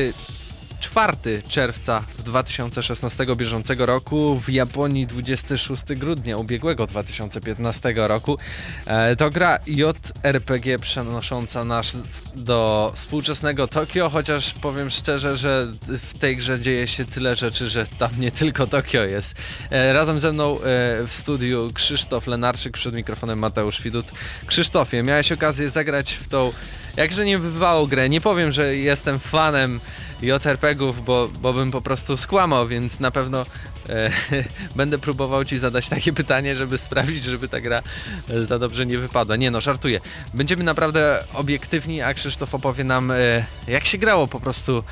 4 czerwca 2016 bieżącego roku, w Japonii 26 grudnia ubiegłego 2015 roku. E, to gra JRPG przenosząca nas do współczesnego Tokio, chociaż powiem szczerze, że w tej grze dzieje się tyle rzeczy, że tam nie tylko Tokio jest. E, razem ze mną e, w studiu Krzysztof Lenarczyk, przed mikrofonem Mateusz Widut. Krzysztofie, miałeś okazję zagrać w tą jakże niebywałą grę. Nie powiem, że jestem fanem JRPG-ów, bo, bo bym po prostu skłamał, więc na pewno e, będę próbował Ci zadać takie pytanie, żeby sprawić, żeby ta gra e, za dobrze nie wypadła. Nie no, żartuję. Będziemy naprawdę obiektywni, a Krzysztof opowie nam e, jak się grało po prostu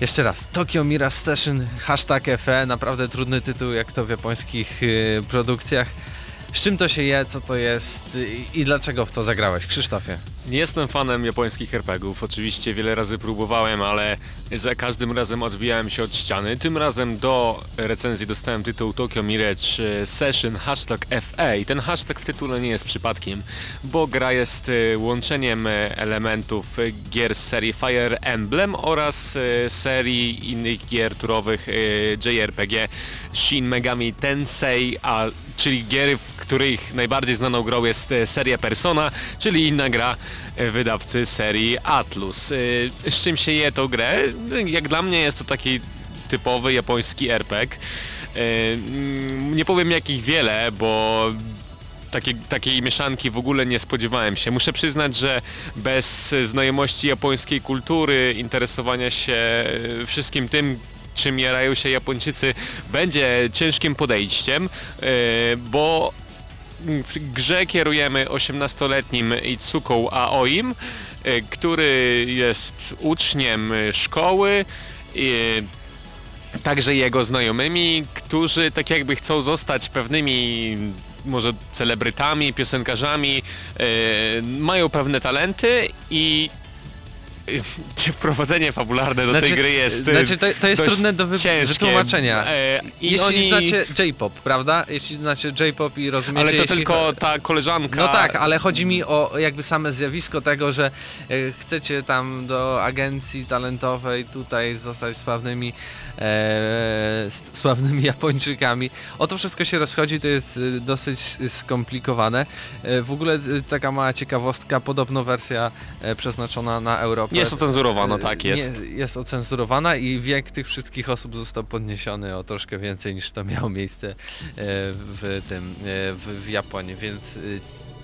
jeszcze raz, Tokyo Mirage Session, hashtag FE, naprawdę trudny tytuł jak to w japońskich e, produkcjach. Z czym to się je, co to jest i dlaczego w to zagrałeś? Krzysztofie. Nie jestem fanem japońskich RPGów, oczywiście wiele razy próbowałem, ale za każdym razem odbijałem się od ściany. Tym razem do recenzji dostałem tytuł Tokyo Mirage e, Session hashtag FA i ten hashtag w tytule nie jest przypadkiem, bo gra jest e, łączeniem e, elementów gier z serii Fire Emblem oraz serii innych gier turowych JRPG Shin Megami Tensei, a, czyli gier, w których najbardziej znaną grą jest seria Persona, czyli inna gra wydawcy serii Atlus. E, Z czym się je tą grę? Jak dla mnie jest to taki typowy japoński RPG. E, mm, Nie powiem jakich wiele, bo takiej, takiej mieszanki w ogóle nie spodziewałem się. Muszę przyznać, że bez znajomości japońskiej kultury, interesowania się e, wszystkim tym, czym jarają się Japończycy, będzie ciężkim podejściem, e, bo w grze kierujemy 18-letnim Itsuką Aoim, e, który jest uczniem szkoły, także jego znajomymi, którzy tak jakby chcą zostać pewnymi może celebrytami, piosenkarzami, e, mają pewne talenty i e, wprowadzenie fabularne do tej gry jest e, Znaczy to, to jest trudne do wytłumaczenia. E, Jeśli oni... znacie J-pop, prawda? Jeśli znacie J-pop i rozumiecie... Ale to jeśli... tylko ta koleżanka... No tak, ale chodzi mi o jakby same zjawisko tego, że e, chcecie tam do agencji talentowej tutaj zostać sławnymi e, s- sławnymi Japończykami. O to wszystko się rozchodzi, to jest e, dosyć skomplikowane. E, w ogóle taka mała ciekawostka, podobno wersja przeznaczona na Europę. Jest ocenzurowana, tak jest. Nie, jest ocenzurowana i wiek tych wszystkich osób został podniesiony o troszkę więcej niż to miało miejsce w tym, w, Japonii, więc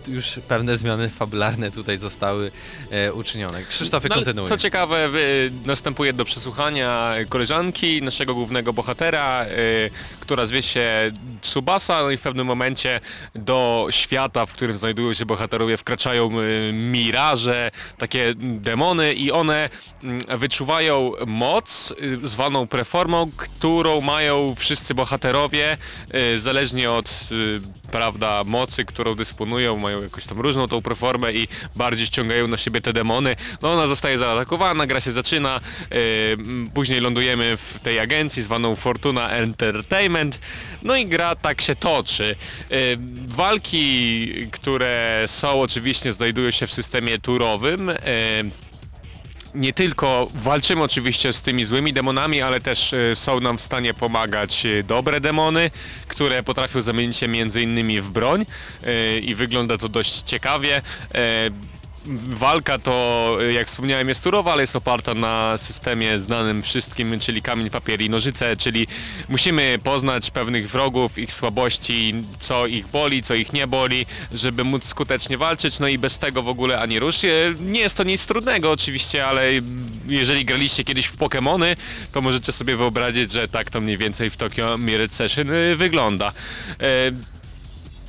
już pewne zmiany fabularne tutaj zostały e, uczynione. Krzysztofie, No, kontynuuj. Co ciekawe, y, następuje do przesłuchania koleżanki naszego głównego bohatera, y, która zwie się Tsubasa, no i w pewnym momencie do świata, w którym znajdują się bohaterowie, wkraczają y, miraże, takie demony i one mm, wyczuwają moc y, zwaną preformą, którą mają wszyscy bohaterowie, zależnie od prawda, mocy, którą dysponują, mają jakąś tam różną tą preformę i bardziej ściągają na siebie te demony. No ona zostaje zaatakowana, gra się zaczyna, y, m, później lądujemy w tej agencji zwaną Fortuna Entertainment, no i gra tak się toczy. Y, walki, które są oczywiście znajdują się w systemie turowym, y, nie tylko walczymy oczywiście z tymi złymi demonami, ale też e, są nam w stanie pomagać e, dobre demony, które potrafią zamienić się między innymi w broń e, i wygląda to dość ciekawie. Walka to, jak wspomniałem, jest turowa, ale jest oparta na systemie znanym wszystkim, czyli kamień, papier i nożyce, czyli musimy poznać pewnych wrogów, ich słabości, co ich boli, co ich nie boli, żeby móc skutecznie walczyć, no i bez tego w ogóle ani rusz. E, Nie jest to nic trudnego oczywiście, ale jeżeli graliście kiedyś w Pokémony, to możecie sobie wyobrazić, że tak to mniej więcej w Tokyo Mirror Session e, wygląda. E,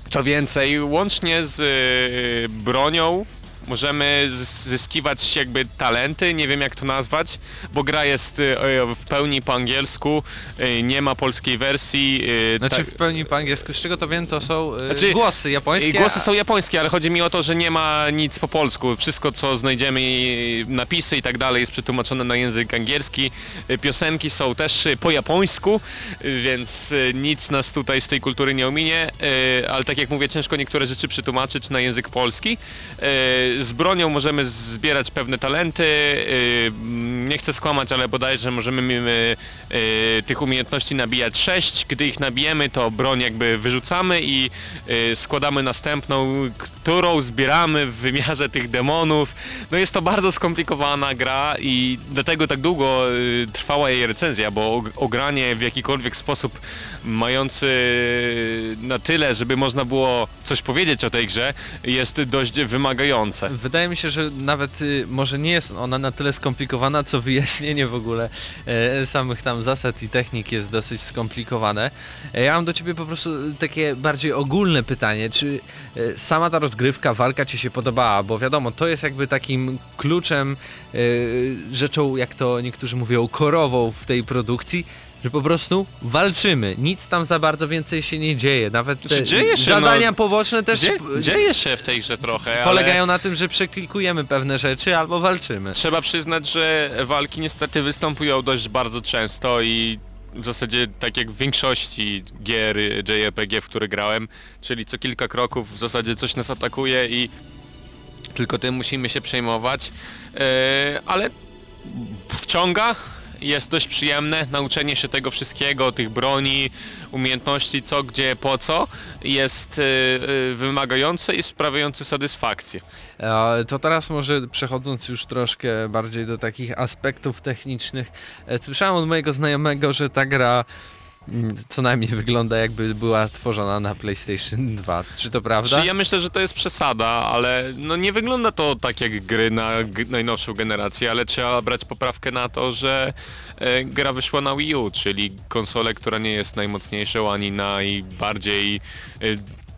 Co więcej, łącznie z bronią możemy zys- zyskiwać jakby talenty, nie wiem jak to nazwać, bo gra jest e, w pełni po angielsku, e, nie ma polskiej wersji. Znaczy w pełni po angielsku, z czego to wiem, to są Znaczy, głosy japońskie. Głosy są japońskie, ale chodzi mi o to, że nie ma nic po polsku. Wszystko co znajdziemy, napisy i tak dalej jest przetłumaczone na język angielski. Y, Piosenki są też y, po japońsku, y, więc y, nic nas tutaj z tej kultury nie ominie, y, ale tak jak mówię, ciężko niektóre rzeczy przetłumaczyć na język polski. Z bronią możemy zbierać pewne talenty, y, nie chcę skłamać, ale bodajże możemy y, y, tych umiejętności nabijać 6, gdy ich nabijemy to broń jakby wyrzucamy i składamy następną, którą zbieramy w wymiarze tych demonów. No jest to bardzo skomplikowana gra i dlatego tak długo trwała jej recenzja, bo og- ogranie w jakikolwiek sposób mający na tyle, żeby można było coś powiedzieć o tej grze jest dość wymagające. Wydaje mi się, że nawet y, może nie jest ona na tyle skomplikowana, co wyjaśnienie w ogóle e, samych tam zasad i technik jest dosyć skomplikowane. E, ja mam do Ciebie po prostu takie bardziej ogólne pytanie, czy e, sama ta rozgrywka, walka Ci się podobała, bo wiadomo, to jest jakby takim kluczem, rzeczą, jak to niektórzy mówią, korową w tej produkcji, że po prostu walczymy, nic tam za bardzo więcej się nie dzieje, nawet te dzieje się, zadania no, poboczne też Dzie dzieje się w tej grze trochę, polegają na tym, że przeklikujemy pewne rzeczy albo walczymy. Trzeba przyznać, że walki niestety występują dość bardzo często i w zasadzie tak jak w większości gier JRPG, w które grałem, czyli co kilka kroków w zasadzie coś nas atakuje i tylko tym musimy się przejmować, e, ale wciąga, jest dość przyjemne, nauczenie się tego wszystkiego, tych broni, umiejętności, co, gdzie, po co, jest e, e, wymagające i sprawiające satysfakcję. To teraz może przechodząc już troszkę bardziej do takich aspektów technicznych. e, Słyszałem od mojego znajomego, że ta gra co najmniej wygląda jakby była tworzona na PlayStation 2. Czy to prawda? Czy ja myślę, że to jest przesada, ale no nie wygląda to tak jak gry na najnowszą generację, ale trzeba brać poprawkę na to, że e, gra wyszła na Wii U, czyli konsolę, która nie jest najmocniejszą ani najbardziej e,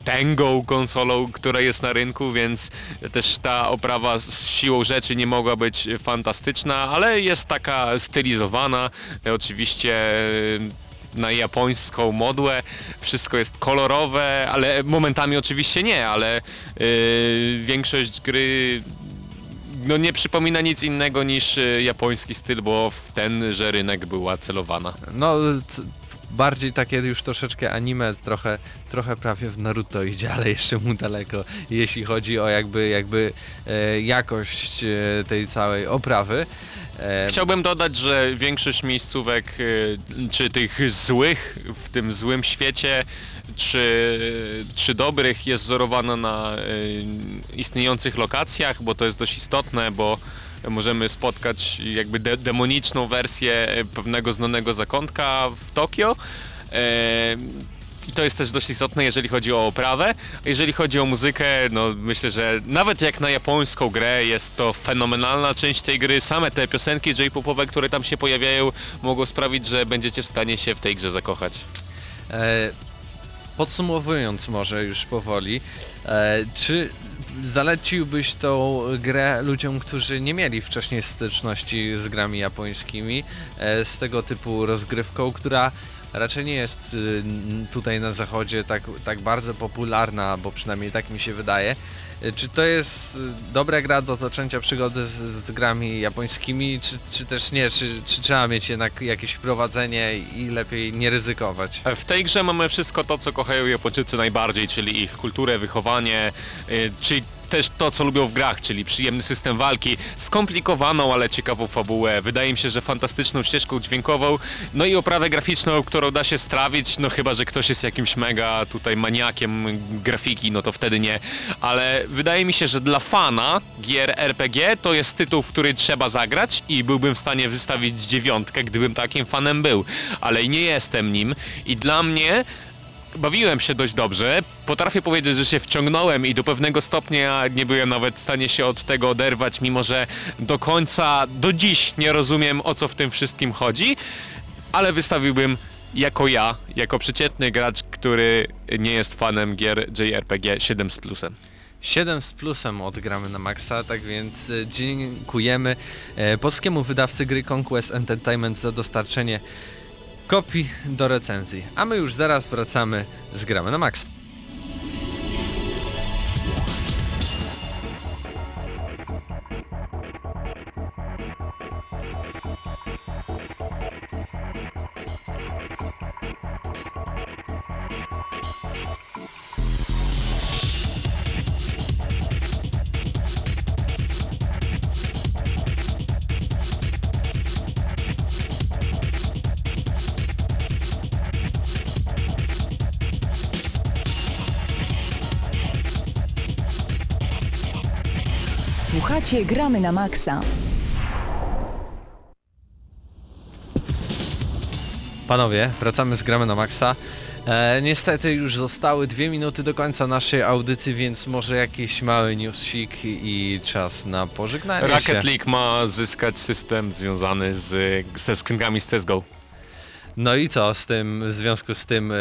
tęgą konsolą, która jest na rynku, więc też ta oprawa z siłą rzeczy nie mogła być fantastyczna, ale jest taka stylizowana, e, oczywiście e, na japońską modłę, wszystko jest kolorowe, ale momentami oczywiście nie, ale yy, większość gry no nie przypomina nic innego niż y, japoński styl, bo w tenże rynek była celowana. No bardziej takie już troszeczkę anime, trochę, trochę prawie w Naruto idzie, ale jeszcze mu daleko, jeśli chodzi o jakby, jakby e, jakość e, tej całej oprawy. E, Chciałbym dodać, że większość miejscówek, y, czy tych złych w tym złym świecie, czy, czy dobrych jest wzorowana na y, istniejących lokacjach, bo to jest dość istotne, bo możemy spotkać jakby de demoniczną wersję pewnego znanego zakątka w Tokio. E, i to jest też dość istotne, jeżeli chodzi o oprawę. Jeżeli chodzi o muzykę, no myślę, że nawet jak na japońską grę jest to fenomenalna część tej gry. Same te piosenki J-popowe, które tam się pojawiają, mogą sprawić, że będziecie w stanie się w tej grze zakochać. E, podsumowując może już powoli, e, czy zaleciłbyś tą grę ludziom, którzy nie mieli wcześniej styczności z grami japońskimi, e, z tego typu rozgrywką, która raczej nie jest y, tutaj na zachodzie tak, tak bardzo popularna, bo przynajmniej tak mi się wydaje. E, Czy to jest y, dobra gra do zaczęcia przygody z, z grami japońskimi, czy, czy też nie? Czy, czy trzeba mieć jednak jakieś prowadzenie i lepiej nie ryzykować? W tej grze mamy wszystko to, co kochają Japończycy najbardziej, czyli ich kulturę, wychowanie, y, czyli też to, co lubią w grach, czyli przyjemny system walki, skomplikowaną, ale ciekawą fabułę. Wydaje mi się, że fantastyczną ścieżką dźwiękową, no i oprawę graficzną, którą da się strawić, no chyba, że ktoś jest jakimś mega tutaj maniakiem grafiki, no to wtedy nie. Ale wydaje mi się, że dla fana gier RPG to jest tytuł, w który trzeba zagrać i byłbym w stanie wystawić dziewiątkę, gdybym takim fanem był. Ale nie jestem nim i dla mnie bawiłem się dość dobrze. Potrafię powiedzieć, że się wciągnąłem i do pewnego stopnia nie byłem nawet w stanie się od tego oderwać, mimo że do końca, do dziś nie rozumiem o co w tym wszystkim chodzi, ale wystawiłbym jako ja, jako przeciętny gracz, który nie jest fanem gier JRPG 7 z plusem. 7 z plusem odgramy na maksa, tak więc e, dziękujemy e, polskiemu wydawcy gry Conquest Entertainment za dostarczenie kopii do recenzji. A my już zaraz wracamy z gramy na maksa. Słuchacie Gramy na Maxa. Panowie, wracamy z gramy na maksa. E, niestety już zostały dwie minuty do końca naszej audycji, więc może jakiś mały newsik i czas na pożegnanie się. Rocket League ma zyskać system związany z, ze skrzynkami z CSGO. No i co z tym, w związku z tym, e,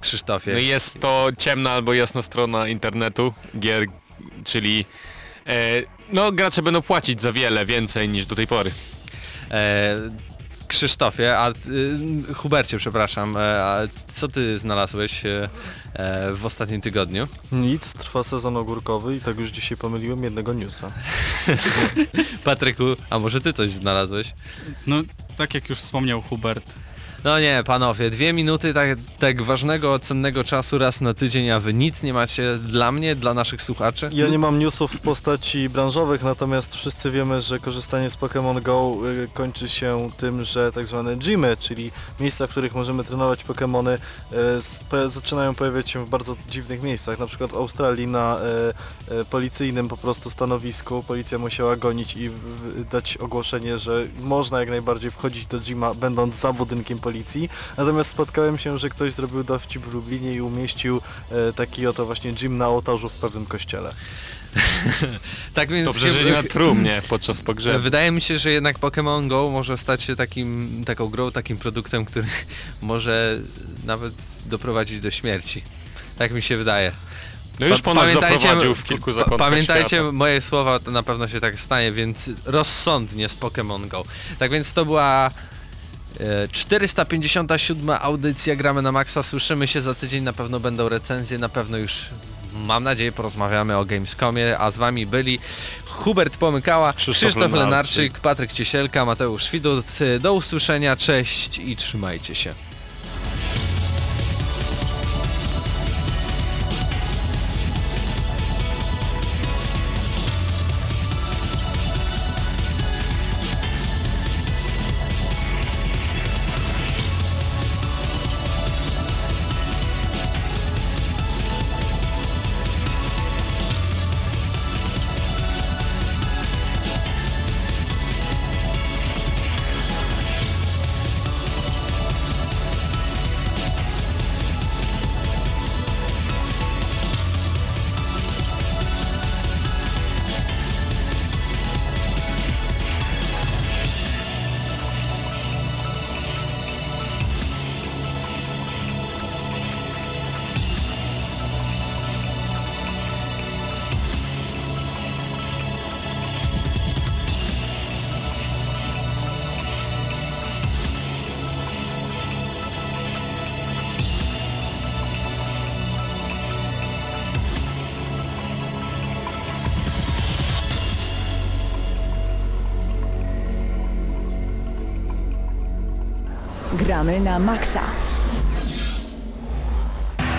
Krzysztofie? No jest to ciemna albo jasna strona internetu gier, czyli e, no gracze będą płacić za wiele więcej niż do tej pory. E, Krzysztofie, a y, Hubercie, przepraszam, e, a co ty znalazłeś e, e, w ostatnim tygodniu? Nic, trwa sezon ogórkowy i tak już dzisiaj pomyliłem jednego newsa. Patryku, a może ty coś znalazłeś? No, tak jak już wspomniał Hubert, No nie, panowie, dwie minuty tak, tak ważnego, cennego czasu raz na tydzień, a wy nic nie macie dla mnie, dla naszych słuchaczy? Ja nie mam newsów w postaci branżowych, natomiast wszyscy wiemy, że korzystanie z Pokémon Go y, kończy się tym, że tak zwane gymy, czyli miejsca, w których możemy trenować Pokémony, y, zaczynają pojawiać się w bardzo dziwnych miejscach. Na przykład w Australii na y, policyjnym po prostu stanowisku policja musiała gonić i dać ogłoszenie, że można jak najbardziej wchodzić do gyma, będąc za budynkiem policji. Natomiast spotkałem się, że ktoś zrobił dowcip w Lublinie i umieścił y, taki oto właśnie gym na ołtarzu w pewnym kościele. Tak więc Dobrze, że nie na trumnie podczas pogrzebu. Wydaje mi się, że jednak Pokémon Go może stać się takim, taką grą, takim produktem, który może nawet doprowadzić do śmierci. Tak mi się wydaje. No już Pa- ponoć doprowadził w kilku zakątkach Pamiętajcie świata. moje słowa, to na pewno się tak stanie, więc rozsądnie z Pokémon Go. Tak więc to była e, 457 audycja Gramy na Maxa. Słyszymy się za tydzień, na pewno będą recenzje, na pewno już mam nadzieję porozmawiamy o Gamescomie, a z wami byli Hubert Pomykała, Krzysztof Krzysztof, Lenarczyk. Lenarczyk, Patryk Ciesielka, Mateusz Widut. E, Do usłyszenia, cześć i trzymajcie się.